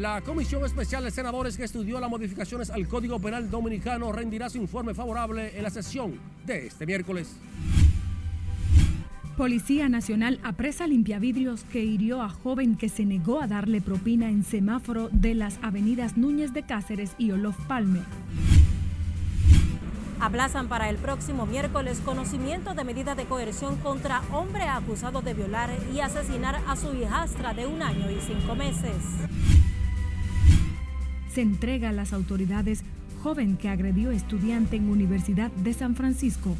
La Comisión Especial de Senadores que estudió las modificaciones al Código Penal Dominicano rendirá su informe favorable en la sesión de este miércoles. Policía Nacional apresa limpiavidrios que hirió a joven que se negó a darle propina en semáforo de las avenidas Núñez de Cáceres y Olof Palmer. Aplazan para el próximo miércoles conocimiento de medida de coerción contra hombre acusado de violar y asesinar a su hijastra de un año y cinco meses. Se entrega a las autoridades joven que agredió estudiante en Universidad de San Francisco.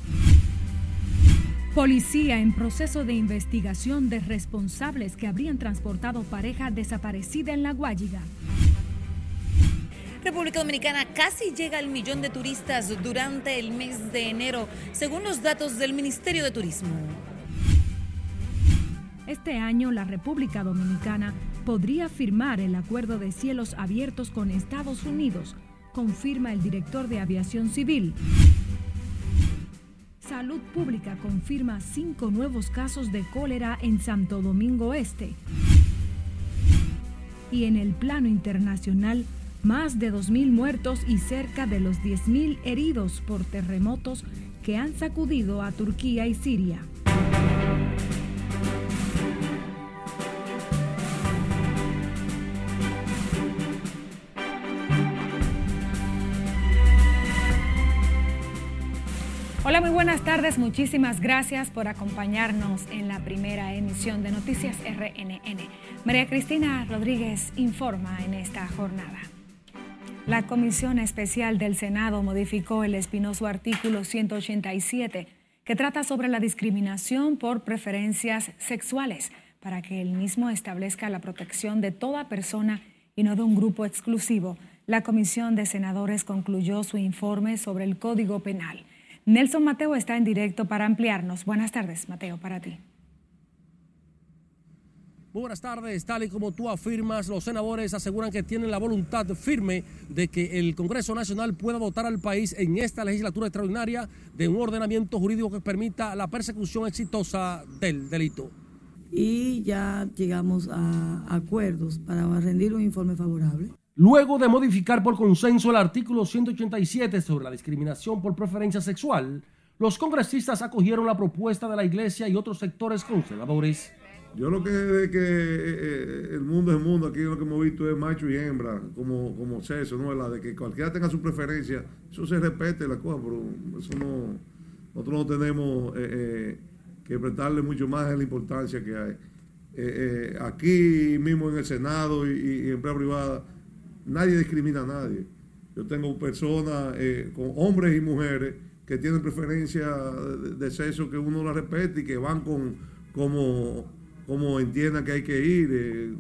Policía en proceso de investigación de responsables que habrían transportado pareja desaparecida en La Guayiga. República Dominicana casi llega al millón de turistas durante el mes de enero, según los datos del Ministerio de Turismo. Este año la República Dominicana podría firmar el acuerdo de cielos abiertos con Estados Unidos, confirma el director de Aviación Civil. Salud Pública confirma cinco nuevos casos de cólera en Santo Domingo Este. Y en el plano internacional, más de 2.000 muertos y cerca de los 10.000 heridos por terremotos que han sacudido a Turquía y Siria. Hola, muy buenas tardes. Muchísimas gracias por acompañarnos en la primera emisión de Noticias RNN. María Cristina Rodríguez informa en esta jornada. La Comisión Especial del Senado modificó el espinoso artículo 187 que trata sobre la discriminación por preferencias sexuales para que el mismo establezca la protección de toda persona y no de un grupo exclusivo. La Comisión de Senadores concluyó su informe sobre el Código Penal. Nelson Mateo está en directo para ampliarnos. Buenas tardes, Mateo, para ti. Muy buenas tardes. Tal y como tú afirmas, los senadores aseguran que tienen la voluntad firme de que el Congreso Nacional pueda dotar al país en esta legislatura extraordinaria de un ordenamiento jurídico que permita la persecución exitosa del delito. Y ya llegamos a acuerdos para rendir un informe favorable. Luego de modificar por consenso el artículo 187 sobre la discriminación por preferencia sexual, los congresistas acogieron la propuesta de la Iglesia y otros sectores conservadores. Yo lo que es que eh, eh, el mundo es mundo, aquí lo que hemos visto es macho y hembra, como, como sexo, ¿no? La de que cualquiera tenga su preferencia, eso se respete la cosa, pero eso no, nosotros no tenemos eh, que prestarle mucho más a la importancia que hay. aquí mismo en el Senado y, y, en empresa privada, nadie discrimina a nadie. Yo tengo personas, con hombres y mujeres, que tienen preferencia de, de, sexo que uno la respete y que van con como como entiendan que hay que ir. Eh,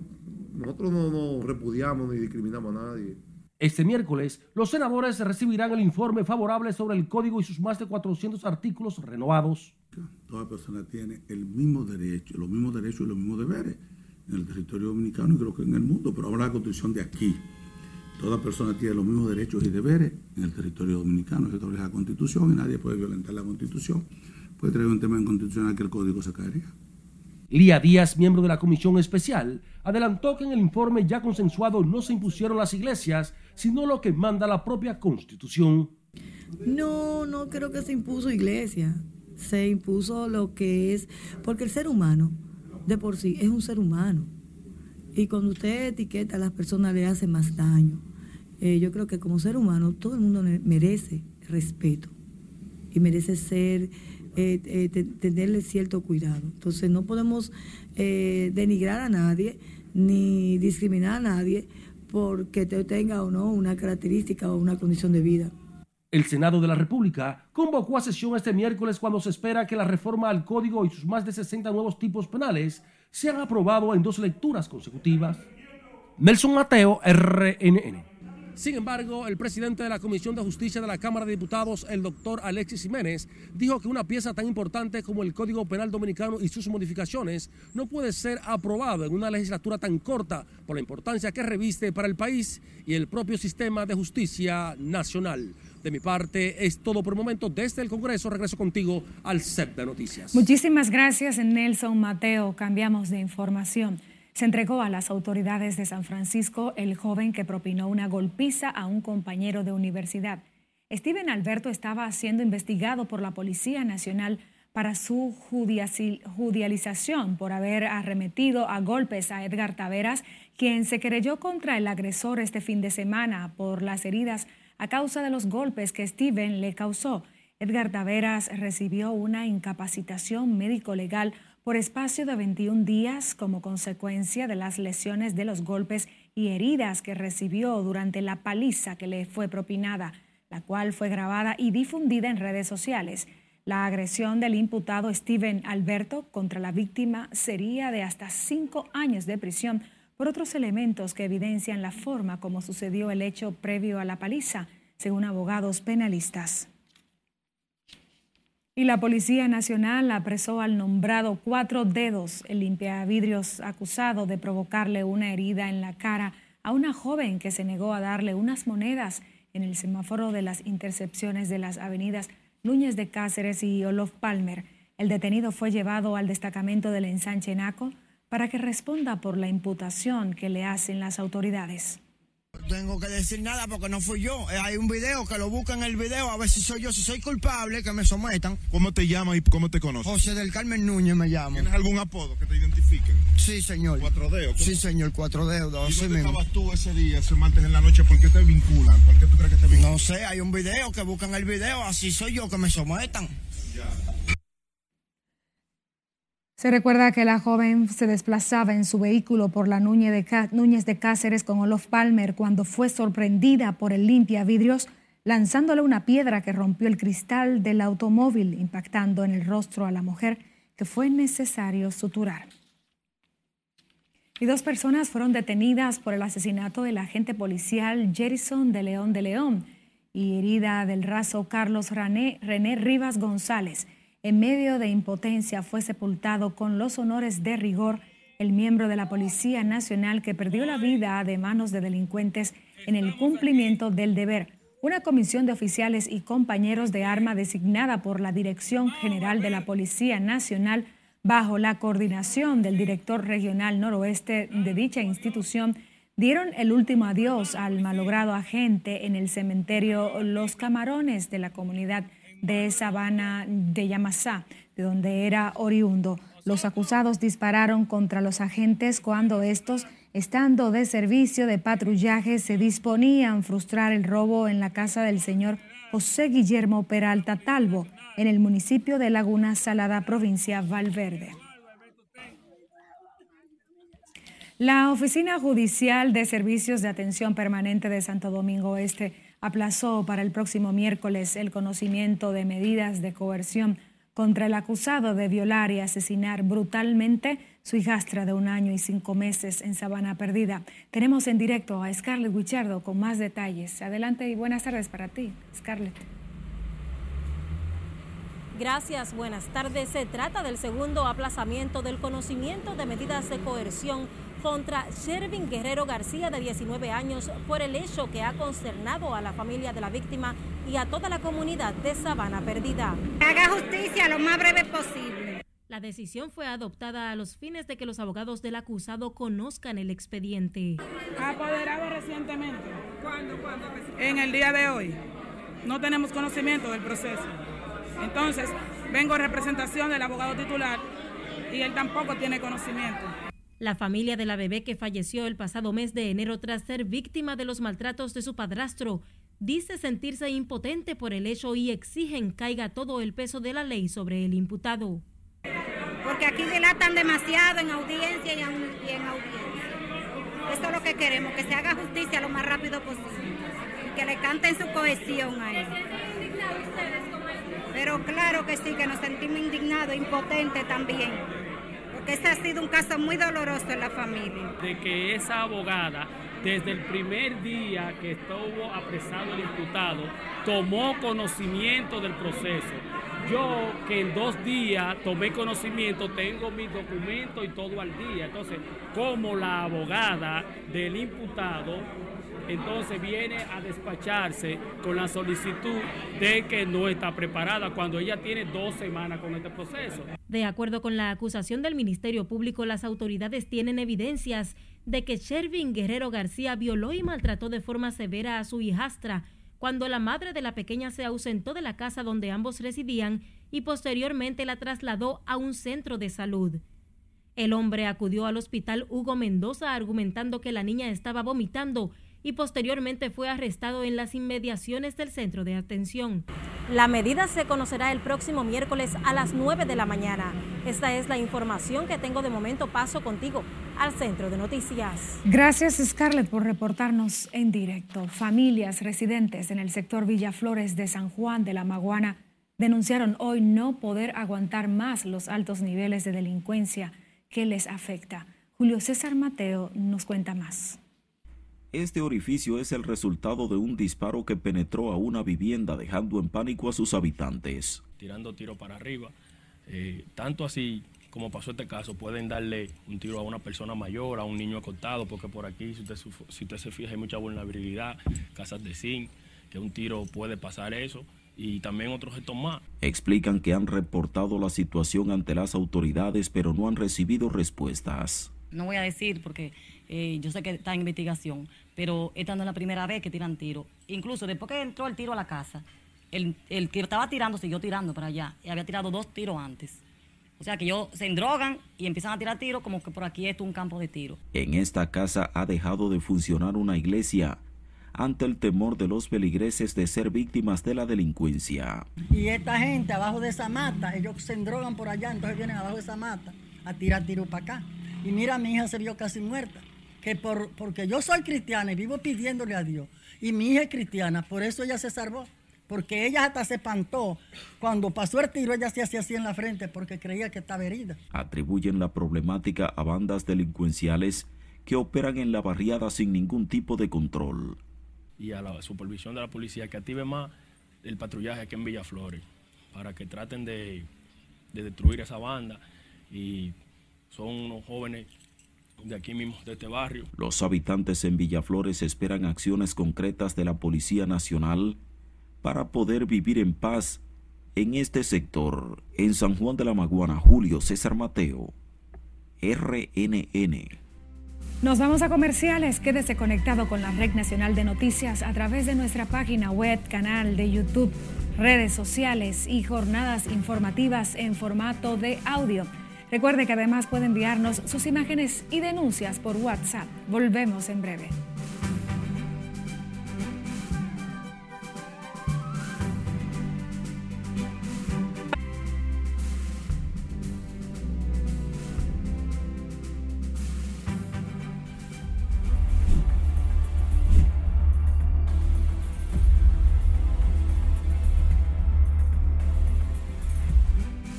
nosotros no, no repudiamos ni discriminamos a nadie. Este miércoles, los senadores recibirán el informe favorable sobre el código y sus más de 400 artículos renovados. Toda persona tiene el mismo derecho, los mismos derechos y los mismos deberes en el territorio dominicano y creo que en el mundo, pero ahora la constitución de aquí. Toda persona tiene los mismos derechos y deberes en el territorio dominicano, eso establece la constitución y nadie puede violentar la constitución. Puede traer un tema inconstitucional que el código se caería. Lía Díaz, miembro de la comisión especial, adelantó que en el informe ya consensuado no se impusieron las iglesias, sino lo que manda la propia constitución. No, no creo que se impuso iglesia. Se impuso lo que es, porque el ser humano de por sí es un ser humano. Y cuando usted etiqueta a las personas le hace más daño. Eh, yo creo que como ser humano todo el mundo merece respeto y merece ser eh, eh, tenerle cierto cuidado. Entonces no podemos denigrar a nadie ni discriminar a nadie porque tenga o no una característica o una condición de vida. El Senado de la República convocó a sesión este miércoles cuando se espera que la reforma al Código y sus más de 60 nuevos tipos penales sean aprobados en dos lecturas consecutivas. Nelson Mateo, RNN. Sin embargo, el presidente de la Comisión de Justicia de la Cámara de Diputados, el doctor Alexis Jiménez, dijo que una pieza tan importante como el Código Penal Dominicano y sus modificaciones no puede ser aprobado en una legislatura tan corta por la importancia que reviste para el país y el propio sistema de justicia nacional. De mi parte, es todo por el momento. Desde el Congreso, regreso contigo al CEP de Noticias. Muchísimas gracias, Nelson Mateo. Cambiamos de información. Se entregó a las autoridades de San Francisco el joven que propinó una golpiza a un compañero de universidad. Steven Alberto estaba siendo investigado por la Policía Nacional para su judicialización por haber arremetido a golpes a Edgar Taveras, quien se querelló contra el agresor este fin de semana por las heridas a causa de los golpes que Steven le causó. Edgar Taveras recibió una incapacitación médico-legal por espacio de 21 días como consecuencia de las lesiones de los golpes y heridas que recibió durante la paliza que le fue propinada, la cual fue grabada y difundida en redes sociales. La agresión del imputado Steven Alberto contra la víctima sería de hasta cinco años de prisión por otros elementos que evidencian la forma como sucedió el hecho previo a la paliza, según abogados penalistas. Y la Policía Nacional apresó al nombrado Cuatro Dedos, el limpiavidrios acusado de provocarle una herida en la cara a una joven que se negó a darle unas monedas en el semáforo de las intercepciones de las avenidas Núñez de Cáceres y Olof Palmer. El detenido fue llevado al destacamento del ensanche Naco para que responda por la imputación que le hacen las autoridades tengo que decir nada porque no fui yo. Eh, hay un video que lo buscan el video a ver si soy yo, si soy culpable, que me sometan. ¿Cómo te llamas y cómo te conoces? José del Carmen Núñez me llamo. ¿Tienes algún apodo que te identifique? Sí, señor. ¿Cuatro dedos? Sí, señor, cuatro dedos. ¿Y dónde estabas tú ese día, ese martes en la noche? ¿Por qué te vinculan? ¿Por qué tú crees que te vinculan? No sé, hay un video que buscan el video, así soy yo, que me sometan. Ya. Se recuerda que la joven se desplazaba en su vehículo por la Núñez de, Cáceres con Olof Palmer cuando fue sorprendida por el limpia vidrios lanzándole una piedra que rompió el cristal del automóvil, impactando en el rostro a la mujer que fue necesario suturar. Y dos personas fueron detenidas por el asesinato del agente policial Jerison de León de León y herida del raso Carlos René Rivas González. En medio de impotencia fue sepultado con los honores de rigor el miembro de la Policía Nacional que perdió la vida de manos de delincuentes en el cumplimiento del deber. Una comisión de oficiales y compañeros de arma designada por la Dirección General de la Policía Nacional bajo la coordinación del director regional noroeste de dicha institución dieron el último adiós al malogrado agente en el cementerio Los Camarones de la comunidad de Sabana de Yamasá, de donde era oriundo. Los acusados dispararon contra los agentes cuando estos, estando de servicio de patrullaje, se disponían a frustrar el robo en la casa del señor José Guillermo Peralta Talbo, en el municipio de Laguna Salada, provincia Valverde. La Oficina Judicial de Servicios de Atención Permanente de Santo Domingo Este aplazó para el próximo miércoles el conocimiento de medidas de coerción contra el acusado de violar y asesinar brutalmente su hijastra de un año y cinco meses en Sabana Perdida. Tenemos en directo a Scarlett Guichardo con más detalles. Adelante y buenas tardes para ti, Scarlett. Gracias, buenas tardes. Se trata del segundo aplazamiento del conocimiento de medidas de coerción contra Shervin Guerrero García, de 19 años, por el hecho que ha consternado a la familia de la víctima y a toda la comunidad de Sabana Perdida. Haga justicia lo más breve posible. La decisión fue adoptada a los fines de que los abogados del acusado conozcan el expediente. Apoderado recientemente. ¿Cuándo? ¿Cuándo? En el día de hoy. No tenemos conocimiento del proceso. Entonces, vengo en representación del abogado titular y él tampoco tiene conocimiento. La familia de la bebé que falleció el pasado mes de enero tras ser víctima de los maltratos de su padrastro dice sentirse impotente por el hecho y exigen caiga todo el peso de la ley sobre el imputado. Porque aquí dilatan demasiado en audiencia y en, audiencia. Eso es lo que queremos, que se haga justicia lo más rápido posible que le canten su cohesión a él. Pero claro que sí, que nos sentimos indignados, impotentes también porque ha sido un caso muy doloroso en la familia. De que esa abogada, desde el primer día que estuvo apresado el imputado, tomó conocimiento del proceso yo que en dos días tomé conocimiento, tengo mis documentos y todo al día. Entonces, como la abogada del imputado, entonces viene a despacharse con la solicitud de que no está preparada cuando ella tiene dos semanas con este proceso. De acuerdo con la acusación del Ministerio Público, las autoridades tienen evidencias de que Shervin Guerrero García violó y maltrató de forma severa a su hijastra cuando la madre de la pequeña se ausentó de la casa donde ambos residían y posteriormente la trasladó a un centro de salud. El hombre acudió al hospital Hugo Mendoza argumentando que la niña estaba vomitando y posteriormente fue arrestado en las inmediaciones del centro de atención. La medida se conocerá el próximo miércoles a las 9 de la mañana. Esta es la información que tengo de momento. Paso contigo al centro de noticias. Gracias Scarlett por reportarnos en directo. Familias residentes en el sector Villaflores de San Juan de la Maguana denunciaron hoy no poder aguantar más los altos niveles de delincuencia que les afecta. Julio César Mateo nos cuenta más. Este orificio es el resultado de un disparo que penetró a una vivienda dejando en pánico a sus habitantes. Tirando tiro para arriba. Eh, tanto así como pasó este caso, pueden darle un tiro a una persona mayor, a un niño acostado, porque por aquí, si usted, si usted se fija, hay mucha vulnerabilidad, casas de zinc, que un tiro puede pasar eso y también otros gestos más. Explican que han reportado la situación ante las autoridades, pero no han recibido respuestas. No voy a decir porque eh, yo sé que está en investigación, pero esta no es la primera vez que tiran tiro. Incluso después que entró el tiro a la casa, el, el que estaba tirando siguió tirando para allá y había tirado dos tiros antes. O sea que ellos se endrogan y empiezan a tirar tiros como que por aquí es un campo de tiro. En esta casa ha dejado de funcionar una iglesia ante el temor de los peligreses de ser víctimas de la delincuencia. Y esta gente abajo de esa mata, ellos se endrogan por allá, entonces vienen abajo de esa mata a tirar tiro para acá. Y mira, mi hija se vio casi muerta que por, porque yo soy cristiana y vivo pidiéndole a Dios, y mi hija es cristiana, por eso ella se salvó. Porque ella hasta se espantó. Cuando pasó el tiro, ella se hacía así en la frente porque creía que estaba herida. Atribuyen la problemática a bandas delincuenciales que operan en la barriada sin ningún tipo de control. Y a la supervisión de la policía que active más el patrullaje aquí en Villaflores para que traten de, de destruir esa banda. Y son unos jóvenes de aquí mismo, de este barrio. Los habitantes en Villaflores esperan acciones concretas de la Policía Nacional para poder vivir en paz en este sector. En San Juan de la Maguana, Julio César Mateo, RNN. Nos vamos a comerciales. Quédese conectado con la Red Nacional de Noticias a través de nuestra página web, canal de YouTube, redes sociales y jornadas informativas en formato de audio. Recuerde que además puede enviarnos sus imágenes y denuncias por WhatsApp. Volvemos en breve.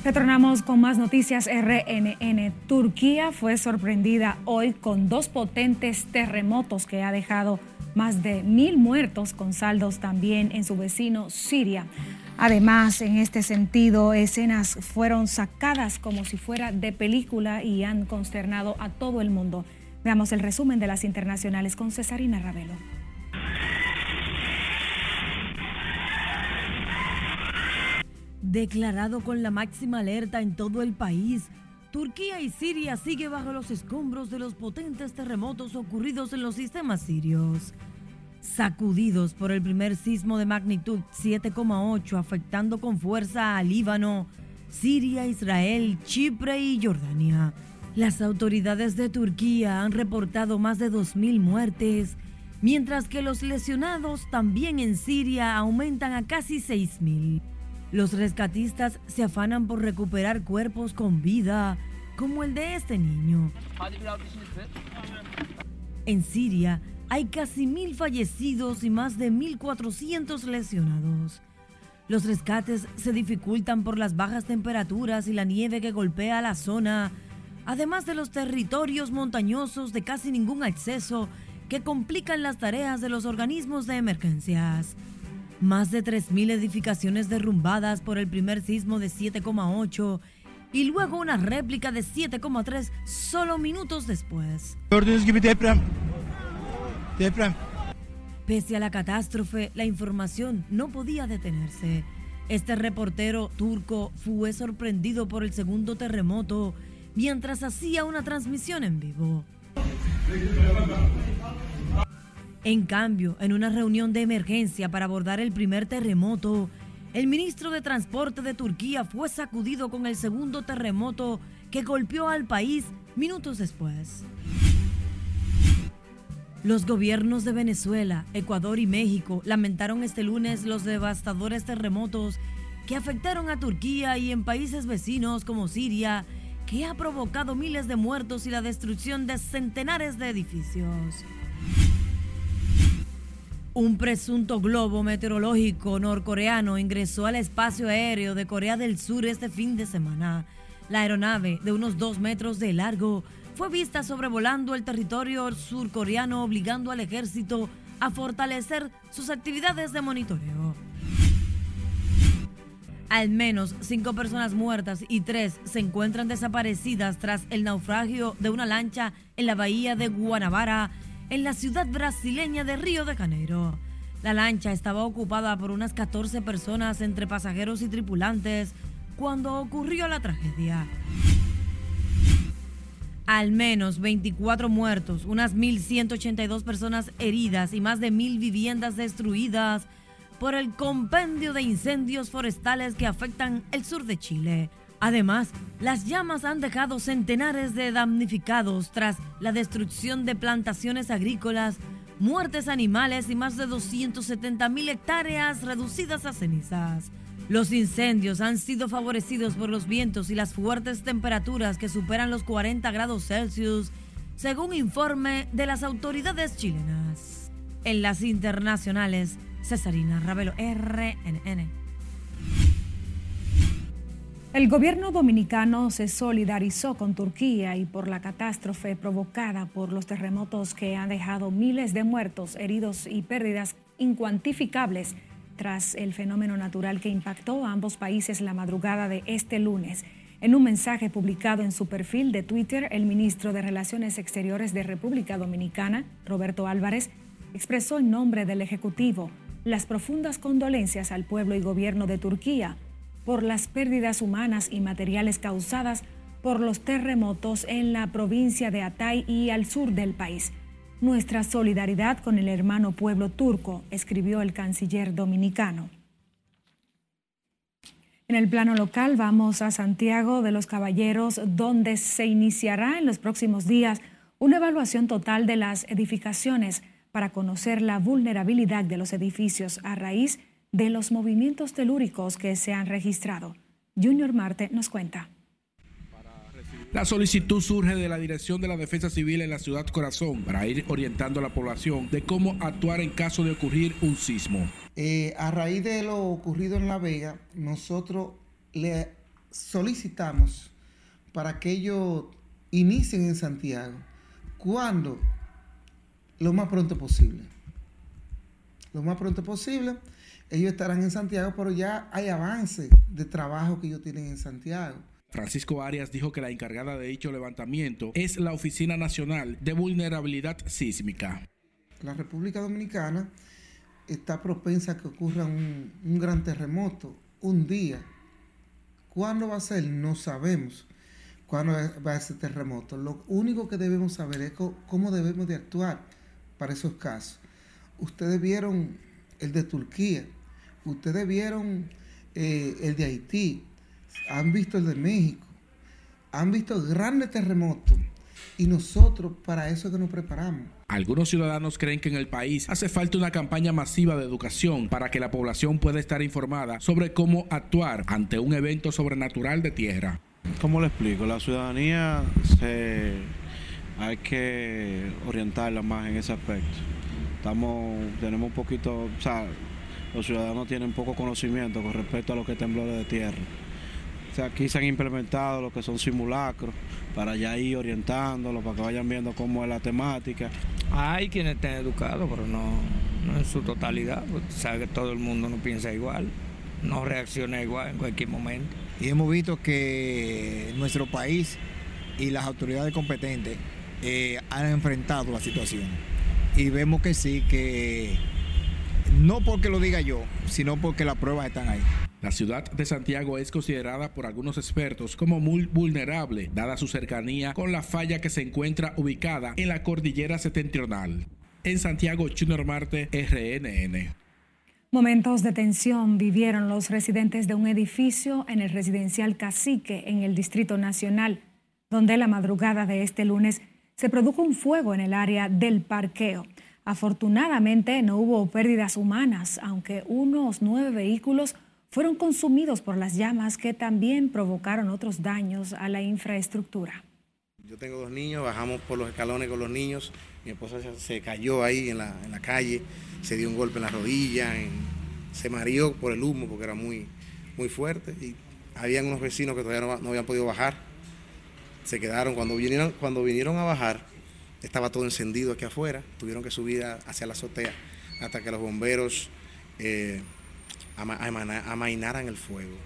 Retornamos con más noticias RNN. Turquía fue sorprendida hoy con dos potentes terremotos que ha dejado más de mil muertos con saldos también en su vecino Siria. Además, en este sentido, escenas fueron sacadas como si fuera de película y han consternado a todo el mundo. Veamos el resumen de las internacionales con Cesarina Ravelo. Declarado con la máxima alerta en todo el país, Turquía y Siria sigue bajo los escombros de los potentes terremotos ocurridos en los sistemas sirios. Sacudidos por el primer sismo de magnitud 7,8 afectando con fuerza a Líbano, Siria, Israel, Chipre y Jordania. Las autoridades de Turquía han reportado más de 2.000 muertes, mientras que los lesionados también en Siria aumentan a casi 6.000. Los rescatistas se afanan por recuperar cuerpos con vida, como el de este niño. En Siria hay casi mil fallecidos y más de 1.400 lesionados. Los rescates se dificultan por las bajas temperaturas y la nieve que golpea la zona, además de los territorios montañosos de casi ningún acceso que complican las tareas de los organismos de emergencias. Más de 3.000 edificaciones derrumbadas por el primer sismo de 7,8 y luego una réplica de 7,3 solo minutos después. Pese a la catástrofe, la información no podía detenerse. Este reportero turco fue sorprendido por el segundo terremoto mientras hacía una transmisión en vivo. En cambio, en una reunión de emergencia para abordar el primer terremoto, el ministro de Transporte de Turquía fue sacudido con el segundo terremoto que golpeó al país minutos después. Los gobiernos de Venezuela, Ecuador y México lamentaron este lunes los devastadores terremotos que afectaron a Turquía y en países vecinos como Siria, que ha provocado miles de muertos y la destrucción de centenares de edificios. Un presunto globo meteorológico norcoreano ingresó al espacio aéreo de Corea del Sur este fin de semana. La aeronave, de unos dos metros de largo, fue vista sobrevolando el territorio surcoreano obligando al ejército a fortalecer sus actividades de monitoreo. Al menos cinco personas muertas y tres se encuentran desaparecidas tras el naufragio de una lancha en la bahía de Guanabara, en la ciudad brasileña de Río de Janeiro. La lancha estaba ocupada por unas 14 personas entre pasajeros y tripulantes cuando ocurrió la tragedia. Al menos 24 muertos, unas 1.182 personas heridas y más de 1.000 viviendas destruidas por el compendio de incendios forestales que afectan el sur de Chile. Además, las llamas han dejado centenares de damnificados tras la destrucción de plantaciones agrícolas, muertes animales y más de 270 mil hectáreas reducidas a cenizas. Los incendios han sido favorecidos por los vientos y las fuertes temperaturas que superan los 40 grados Celsius, según informe de las autoridades chilenas. En las internacionales, Cesarina Ravelo, RNN. El gobierno dominicano se solidarizó con Turquía y por la catástrofe provocada por los terremotos que han dejado miles de muertos, heridos y pérdidas incuantificables tras el fenómeno natural que impactó a ambos países la madrugada de este lunes. En un mensaje publicado en su perfil de Twitter, el ministro de Relaciones Exteriores de República Dominicana, Roberto Álvarez, expresó en nombre del Ejecutivo las profundas condolencias al pueblo y gobierno de Turquía por las pérdidas humanas y materiales causadas por los terremotos en la provincia de Atay y al sur del país. Nuestra solidaridad con el hermano pueblo turco, escribió el canciller dominicano. En el plano local vamos a Santiago de los Caballeros, donde se iniciará en los próximos días una evaluación total de las edificaciones para conocer la vulnerabilidad de los edificios a raíz los movimientos telúricos que se han registrado. Junior Marte nos cuenta. La solicitud surge de la Dirección de la Defensa Civil en la ciudad Corazón para ir orientando a la población de cómo actuar en caso de ocurrir un sismo. Eh, a raíz de lo ocurrido en La Vega, nosotros le solicitamos para que ellos inicien en Santiago. ¿Cuándo? Lo más pronto posible. Lo más pronto posible. Ellos estarán en Santiago, pero ya hay avance de trabajo que ellos tienen en Santiago. Francisco Arias dijo que la encargada de dicho levantamiento es la Oficina Nacional de Vulnerabilidad Sísmica. La República Dominicana está propensa a que ocurra un, un gran terremoto un día. ¿Cuándo va a ser? No sabemos cuándo va a ser terremoto. Lo único que debemos saber es cómo debemos de actuar para esos casos. Ustedes vieron el de Turquía, ustedes vieron eh, el de Haití, han visto el de México, han visto grandes terremotos y nosotros para eso es que nos preparamos. Algunos ciudadanos creen que en el país hace falta una campaña masiva de educación para que la población pueda estar informada sobre cómo actuar ante un evento sobrenatural de tierra. ¿Cómo le explico? La ciudadanía se hay que orientarla más en ese aspecto. Estamos, tenemos un poquito, o sea, los ciudadanos tienen poco conocimiento con respecto a lo que es temblores de tierra. O sea, aquí se han implementado lo que son simulacros para ya ir orientándolo, para que vayan viendo cómo es la temática. Hay quienes estén educados, pero no, no en su totalidad, porque sabe que todo el mundo no piensa igual, no reacciona igual en cualquier momento. Y hemos visto que nuestro país y las autoridades competentes eh, han enfrentado la situación. Y vemos que sí, que no porque lo diga yo, sino porque las pruebas están ahí. La ciudad de Santiago es considerada por algunos expertos como muy vulnerable, dada su cercanía con la falla que se encuentra ubicada en la cordillera septentrional. En Santiago, Junior Marte, RNN. Momentos de tensión vivieron los residentes de un edificio en el residencial Cacique, en el Distrito Nacional, donde la madrugada de este lunes se produjo un fuego en el área del parqueo. Afortunadamente no hubo pérdidas humanas, aunque unos nueve vehículos fueron consumidos por las llamas que también provocaron otros daños a la infraestructura. Yo tengo dos niños, bajamos por los escalones con los niños, mi esposa se cayó ahí en la, en la calle, se dio un golpe en la rodilla, se mareó por el humo porque era muy, muy fuerte. Y habían unos vecinos que todavía no, habían podido bajar, se quedaron, cuando vinieron, cuando vinieron a bajar, estaba todo encendido aquí afuera, tuvieron que subir hacia la azotea hasta que los bomberos eh, amainaran el fuego.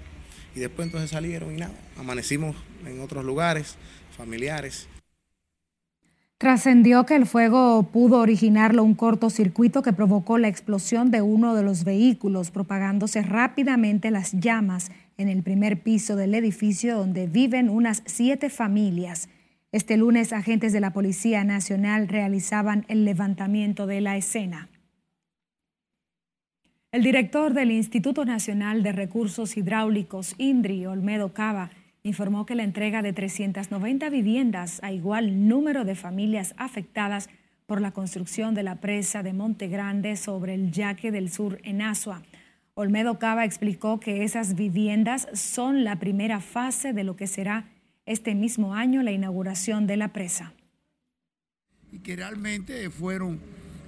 Y después entonces salieron y nada, amanecimos en otros lugares familiares. Trascendió que el fuego pudo originarlo un cortocircuito que provocó la explosión de uno de los vehículos, propagándose rápidamente las llamas en el primer piso del edificio donde viven unas siete familias. Este lunes, agentes de la Policía Nacional realizaban el levantamiento de la escena. El director del Instituto Nacional de Recursos Hidráulicos, INDRI, Olmedo Cava, informó que la entrega de 390 viviendas a igual número de familias afectadas por la construcción de la presa de Monte Grande sobre el Yaque del Sur en Asua. Olmedo Cava explicó que esas viviendas son la primera fase de lo que será este mismo año la inauguración de la presa. Y que realmente fueron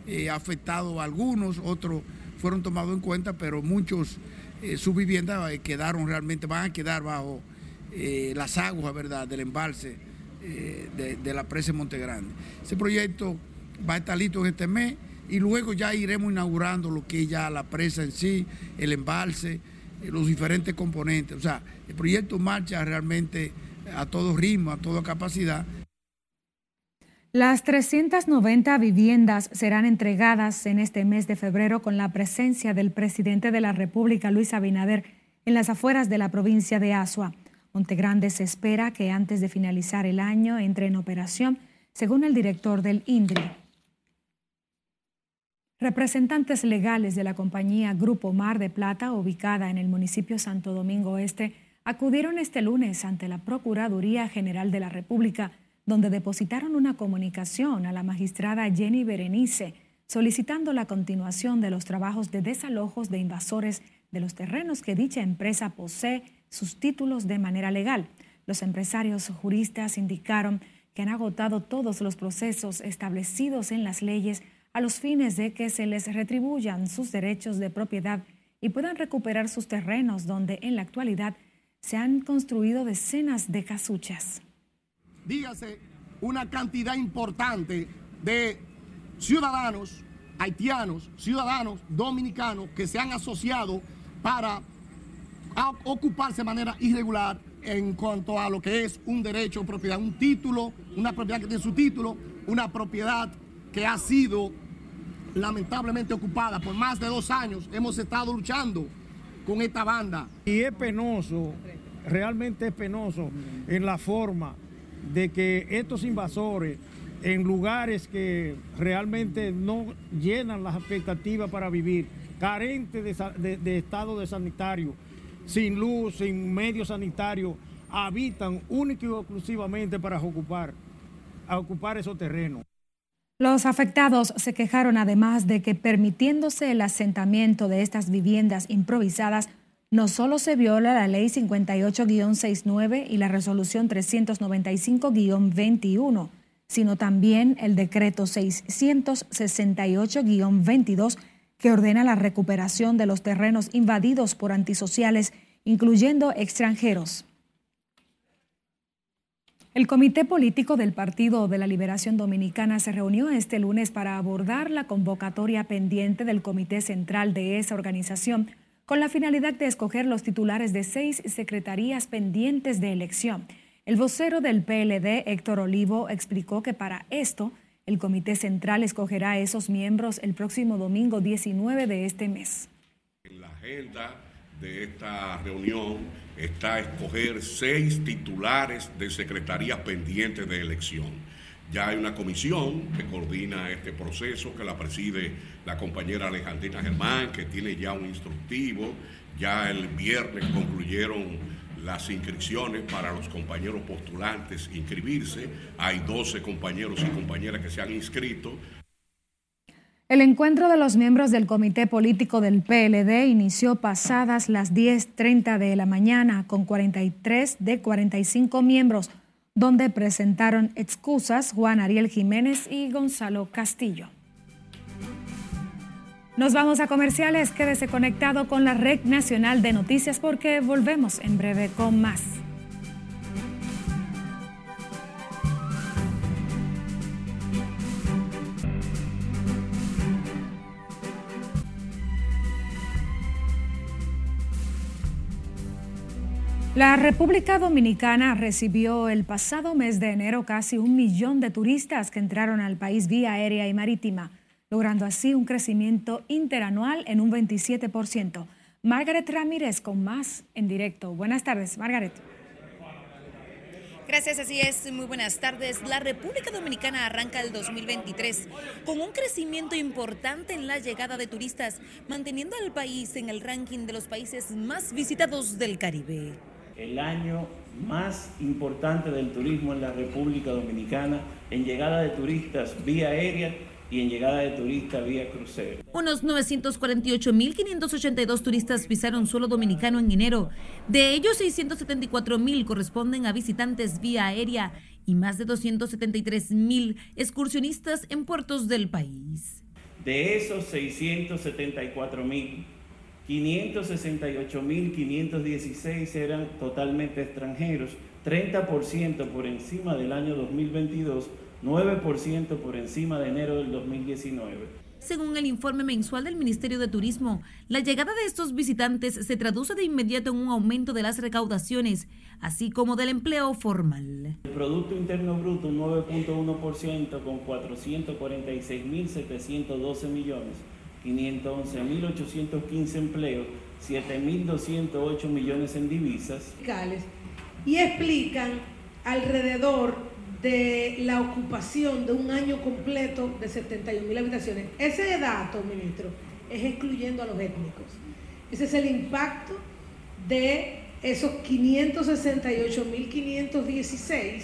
eh, afectados algunos, otros fueron tomados en cuenta, pero muchos, eh, sus viviendas eh, quedaron realmente, van a quedar bajo las aguas ¿verdad? del embalse de, la presa de Monte Grande. Ese proyecto va a estar listo en este mes y luego ya iremos inaugurando lo que es ya la presa en sí, el embalse, los diferentes componentes. O sea, el proyecto marcha realmente a todo ritmo, a toda capacidad. Las 390 viviendas serán entregadas en este mes de febrero con la presencia del presidente de la República, Luis Abinader, en las afueras de la provincia de Asua. Montegrande se espera que antes de finalizar el año entre en operación, según el director del INDRI. Representantes legales de la compañía Grupo Mar de Plata, ubicada en el municipio Santo Domingo Este, acudieron este lunes ante la Procuraduría General de la República, donde depositaron una comunicación a la magistrada Jenny Berenice, solicitando la continuación de los trabajos de desalojos de invasores de los terrenos que dicha empresa posee sus títulos de manera legal. Los empresarios juristas indicaron que han agotado todos los procesos establecidos en las leyes a los fines de que se les retribuyan sus derechos de propiedad y puedan recuperar sus terrenos donde en la actualidad se han construido decenas de casuchas. Dígase una cantidad importante de ciudadanos haitianos, ciudadanos dominicanos que se han asociado para ocuparse de manera irregular en cuanto a lo que es un derecho de propiedad, un título, una propiedad que tiene su título, una propiedad que ha sido lamentablemente ocupada por más de dos años. Hemos estado luchando con esta banda. Y es penoso, realmente es penoso en la forma de que estos invasores en lugares que realmente no llenan las expectativas para vivir, carentes de, estado de sanitario, sin luz, sin medio sanitario, habitan única y exclusivamente para ocupar, ocupar esos terrenos. Los afectados se quejaron además de que permitiéndose el asentamiento de estas viviendas improvisadas, no solo se viola la ley 58-69 y la resolución 395-21, sino también el decreto 668-22 que ordena la recuperación de los terrenos invadidos por antisociales, incluyendo extranjeros. El Comité Político del Partido de la Liberación Dominicana se reunió este lunes para abordar la convocatoria pendiente del Comité Central de esa organización con la finalidad de escoger los titulares de seis secretarías pendientes de elección. El vocero del PLD, Héctor Olivo, explicó que para esto el Comité Central escogerá a esos miembros el próximo domingo 19 de este mes. La agenda de esta reunión está escoger seis titulares de secretarías pendientes de elección. Ya hay una comisión que coordina este proceso, que la preside la compañera Alejandrina Germán, que tiene ya un instructivo. Ya el viernes concluyeron las inscripciones para los compañeros postulantes inscribirse. Hay 12 compañeros y compañeras que se han inscrito. El encuentro de los miembros del comité político del PLD inició pasadas las 10.30 de la mañana con 43 de 45 miembros, donde presentaron excusas Juan Ariel Jiménez y Gonzalo Castillo. Nos vamos a comerciales, quédese conectado con la Red Nacional de Noticias porque volvemos en breve con más. La República Dominicana recibió el pasado mes de enero casi un millón de turistas que entraron al país vía aérea y marítima, logrando así un crecimiento interanual en un 27%. Margaret Ramírez con más en directo. Buenas tardes, Margaret. Gracias, así es. Muy buenas tardes. La República Dominicana arranca el 2023 con un crecimiento importante en la llegada de turistas, manteniendo al país en el ranking de los países más visitados del Caribe el año más importante del turismo en la República Dominicana en llegada de turistas vía aérea y en llegada de turistas vía crucero. Unos 948.582 turistas pisaron suelo dominicano en enero. De ellos, 674.000 corresponden a visitantes vía aérea y más de 273.000 excursionistas en puertos del país. De esos 674.000 568.516 eran totalmente extranjeros, 30% por encima del año 2022, 9% por encima de enero del 2019. Según el informe mensual del Ministerio de Turismo, la llegada de estos visitantes se traduce de inmediato en un aumento de las recaudaciones, así como del empleo formal. El Producto Interno Bruto 9.1% con 446.712 millones 511.815 empleos, 7.208 millones en divisas. Y explican alrededor de la ocupación de un año completo de 71.000 habitaciones. Ese dato, ministro, es excluyendo a los étnicos. Ese es el impacto de esos 568.516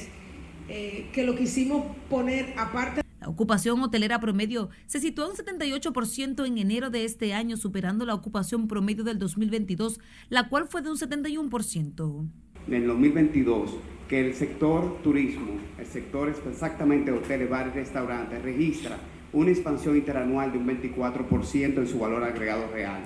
eh, que lo quisimos poner aparte. La ocupación hotelera promedio se situó en 78% en enero de este año, superando la ocupación promedio del 2022, la cual fue de un 71%. En el 2022, que el sector turismo, el sector exactamente hoteles, bares restaurantes, registra una expansión interanual de un 24% en su valor agregado real.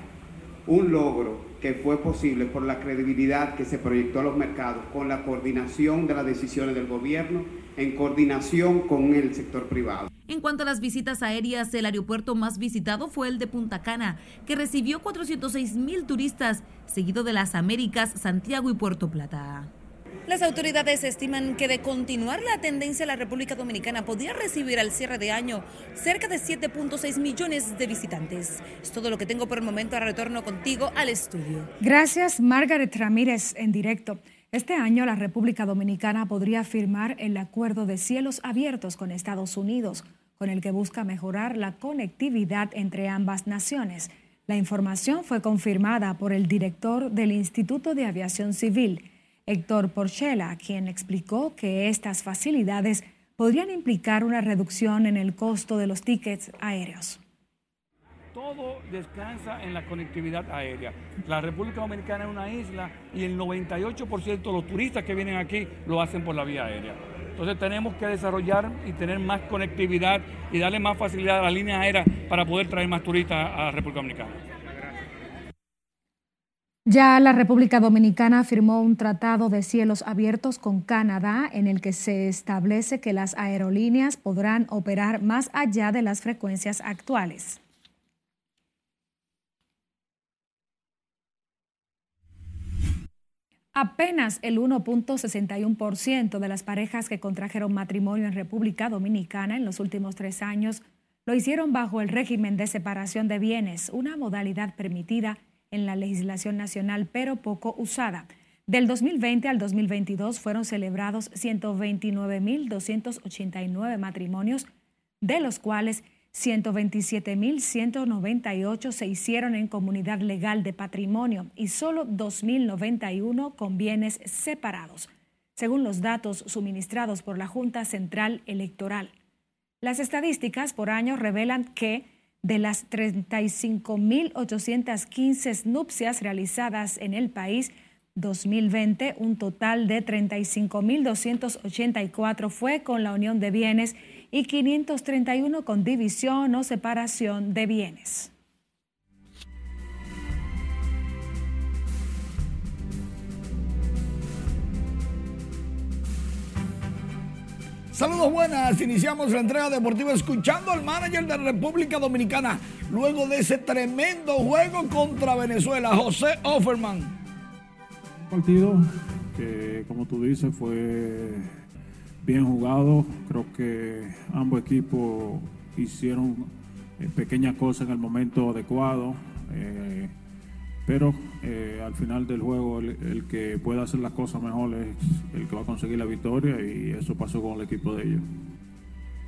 Un logro que fue posible por la credibilidad que se proyectó a los mercados con la coordinación de las decisiones del gobierno en coordinación con el sector privado. En cuanto a las visitas aéreas, el aeropuerto más visitado fue el de Punta Cana, que recibió 406 mil turistas, seguido de las Américas, Santiago y Puerto Plata. Las autoridades estiman que de continuar la tendencia, la República Dominicana podría recibir al cierre de año cerca de 7.6 millones de visitantes. Es todo lo que tengo por el momento. Ahora retorno contigo al estudio. Gracias, Margaret Ramírez, en directo. Este año la República Dominicana podría firmar el acuerdo de cielos abiertos con Estados Unidos, con el que busca mejorar la conectividad entre ambas naciones. La información fue confirmada por el director del Instituto de Aviación Civil, Héctor Porchela, quien explicó que estas facilidades podrían implicar una reducción en el costo de los tickets aéreos todo descansa en la conectividad aérea. La República Dominicana es una isla y el 98% de los turistas que vienen aquí lo hacen por la vía aérea. Entonces tenemos que desarrollar y tener más conectividad y darle más facilidad a la línea aérea para poder traer más turistas a la República Dominicana. Ya la República Dominicana firmó un tratado de cielos abiertos con Canadá en el que se establece que las aerolíneas podrán operar más allá de las frecuencias actuales. Apenas el 1.61% de las parejas que contrajeron matrimonio en República Dominicana en los últimos tres años lo hicieron bajo el régimen de separación de bienes, una modalidad permitida en la legislación nacional, pero poco usada. Del 2020 al 2022 fueron celebrados 129.289 matrimonios, de los cuales 127.198 se hicieron en comunidad legal de patrimonio y solo 2.091 con bienes separados, según los datos suministrados por la Junta Central Electoral. Las estadísticas por año revelan que de las 35.815 nupcias realizadas en el país 2020, un total de 35.284 fue con la unión de bienes y 531 con división o separación de bienes. Saludos buenas, iniciamos la entrega deportiva escuchando al manager de República Dominicana luego de ese tremendo juego contra Venezuela, José Offerman. Partido que como tú dices fue bien jugado, creo que ambos equipos hicieron eh, pequeñas cosas en el momento adecuado. Eh, pero eh, al final del juego el, que pueda hacer las cosas mejor es el que va a conseguir la victoria y eso pasó con el equipo de ellos.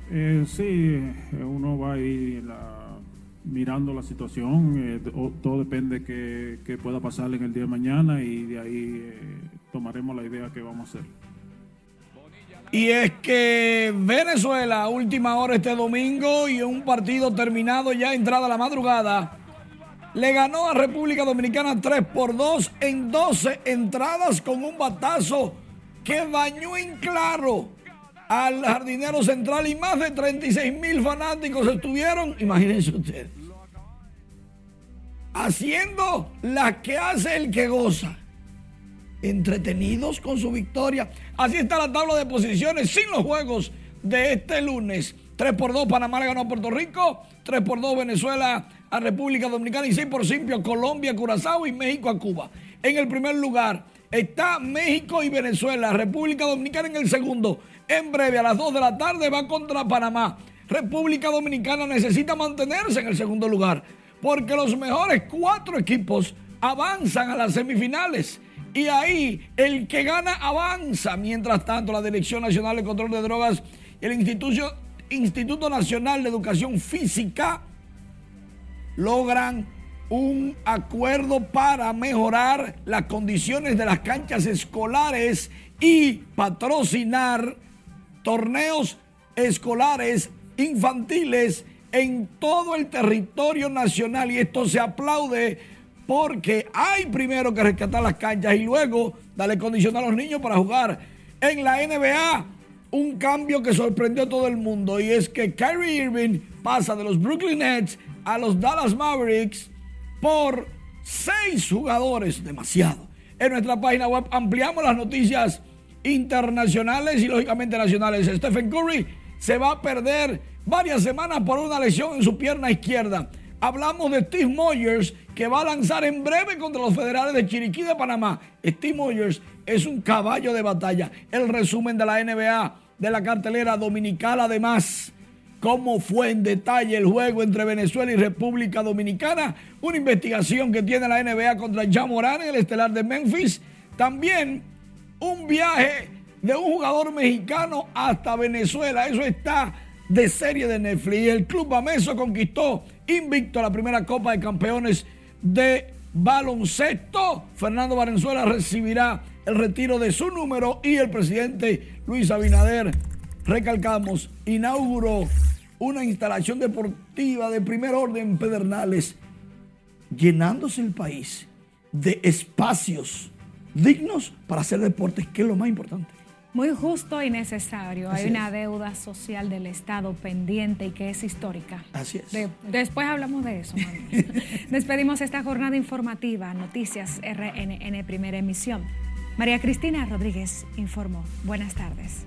Eh, sí, eh, uno va a ir mirando la situación, todo depende de qué, pueda pasar en el día de mañana y de ahí tomaremos la idea que vamos a hacer. Y es que Venezuela, última hora este domingo y un partido terminado ya entrada la madrugada le ganó a República Dominicana 3 por 2 en 12 entradas con un batazo que bañó en claro al jardinero central y más de 36 mil fanáticos estuvieron, imagínense ustedes, haciendo la que hace el que goza, entretenidos con su victoria. Así está la tabla de posiciones sin los juegos de este lunes. 3 por 2 Panamá le ganó a Puerto Rico, 3 por 2 Venezuela a República Dominicana y 6 por simple Colombia, Curazao y México a Cuba. En el primer lugar está México y Venezuela, República Dominicana en el segundo. En breve, a las 2 de la tarde, va contra Panamá. República Dominicana necesita mantenerse en el segundo lugar, porque los mejores cuatro equipos avanzan a las semifinales. Y ahí el que gana avanza. Mientras tanto, la Dirección Nacional de Control de Drogas y el Instituto, Instituto Nacional de Educación Física logran un acuerdo para mejorar las condiciones de las canchas escolares y patrocinar torneos escolares infantiles en todo el territorio nacional y esto se aplaude porque hay primero que rescatar las canchas y luego darle condición a los niños para jugar en la NBA. Un cambio que sorprendió a todo el mundo y es que Kyrie Irving pasa de los Brooklyn Nets a los Dallas Mavericks por seis jugadores, demasiado. En nuestra página web ampliamos las noticias internacionales y lógicamente nacionales. Stephen Curry se va a perder varias semanas por una lesión en su pierna izquierda. Hablamos de Steve Moyers que va a lanzar en breve contra los federales de Chiriquí de Panamá. Steve Moyers es un caballo de batalla. El resumen de la NBA de la cartelera dominical además cómo fue en detalle el juego entre Venezuela y República Dominicana, una investigación que tiene la NBA contra Morán el estelar de Memphis, también un viaje de un jugador mexicano hasta Venezuela, eso está de serie de Netflix. El Club Bameso conquistó invicto la primera Copa de Campeones de baloncesto. Fernando Valenzuela recibirá el retiro de su número y el presidente Luis Abinader, recalcamos, inauguró una instalación deportiva de primer orden en Pedernales, llenándose el país de espacios dignos para hacer deportes, que es lo más importante. Muy justo y necesario. Así Hay una es. deuda social del Estado pendiente y que es histórica. Así es. De- después hablamos de eso. Despedimos esta jornada informativa, Noticias RNN Primera Emisión. María Cristina Rodríguez informó. Buenas tardes.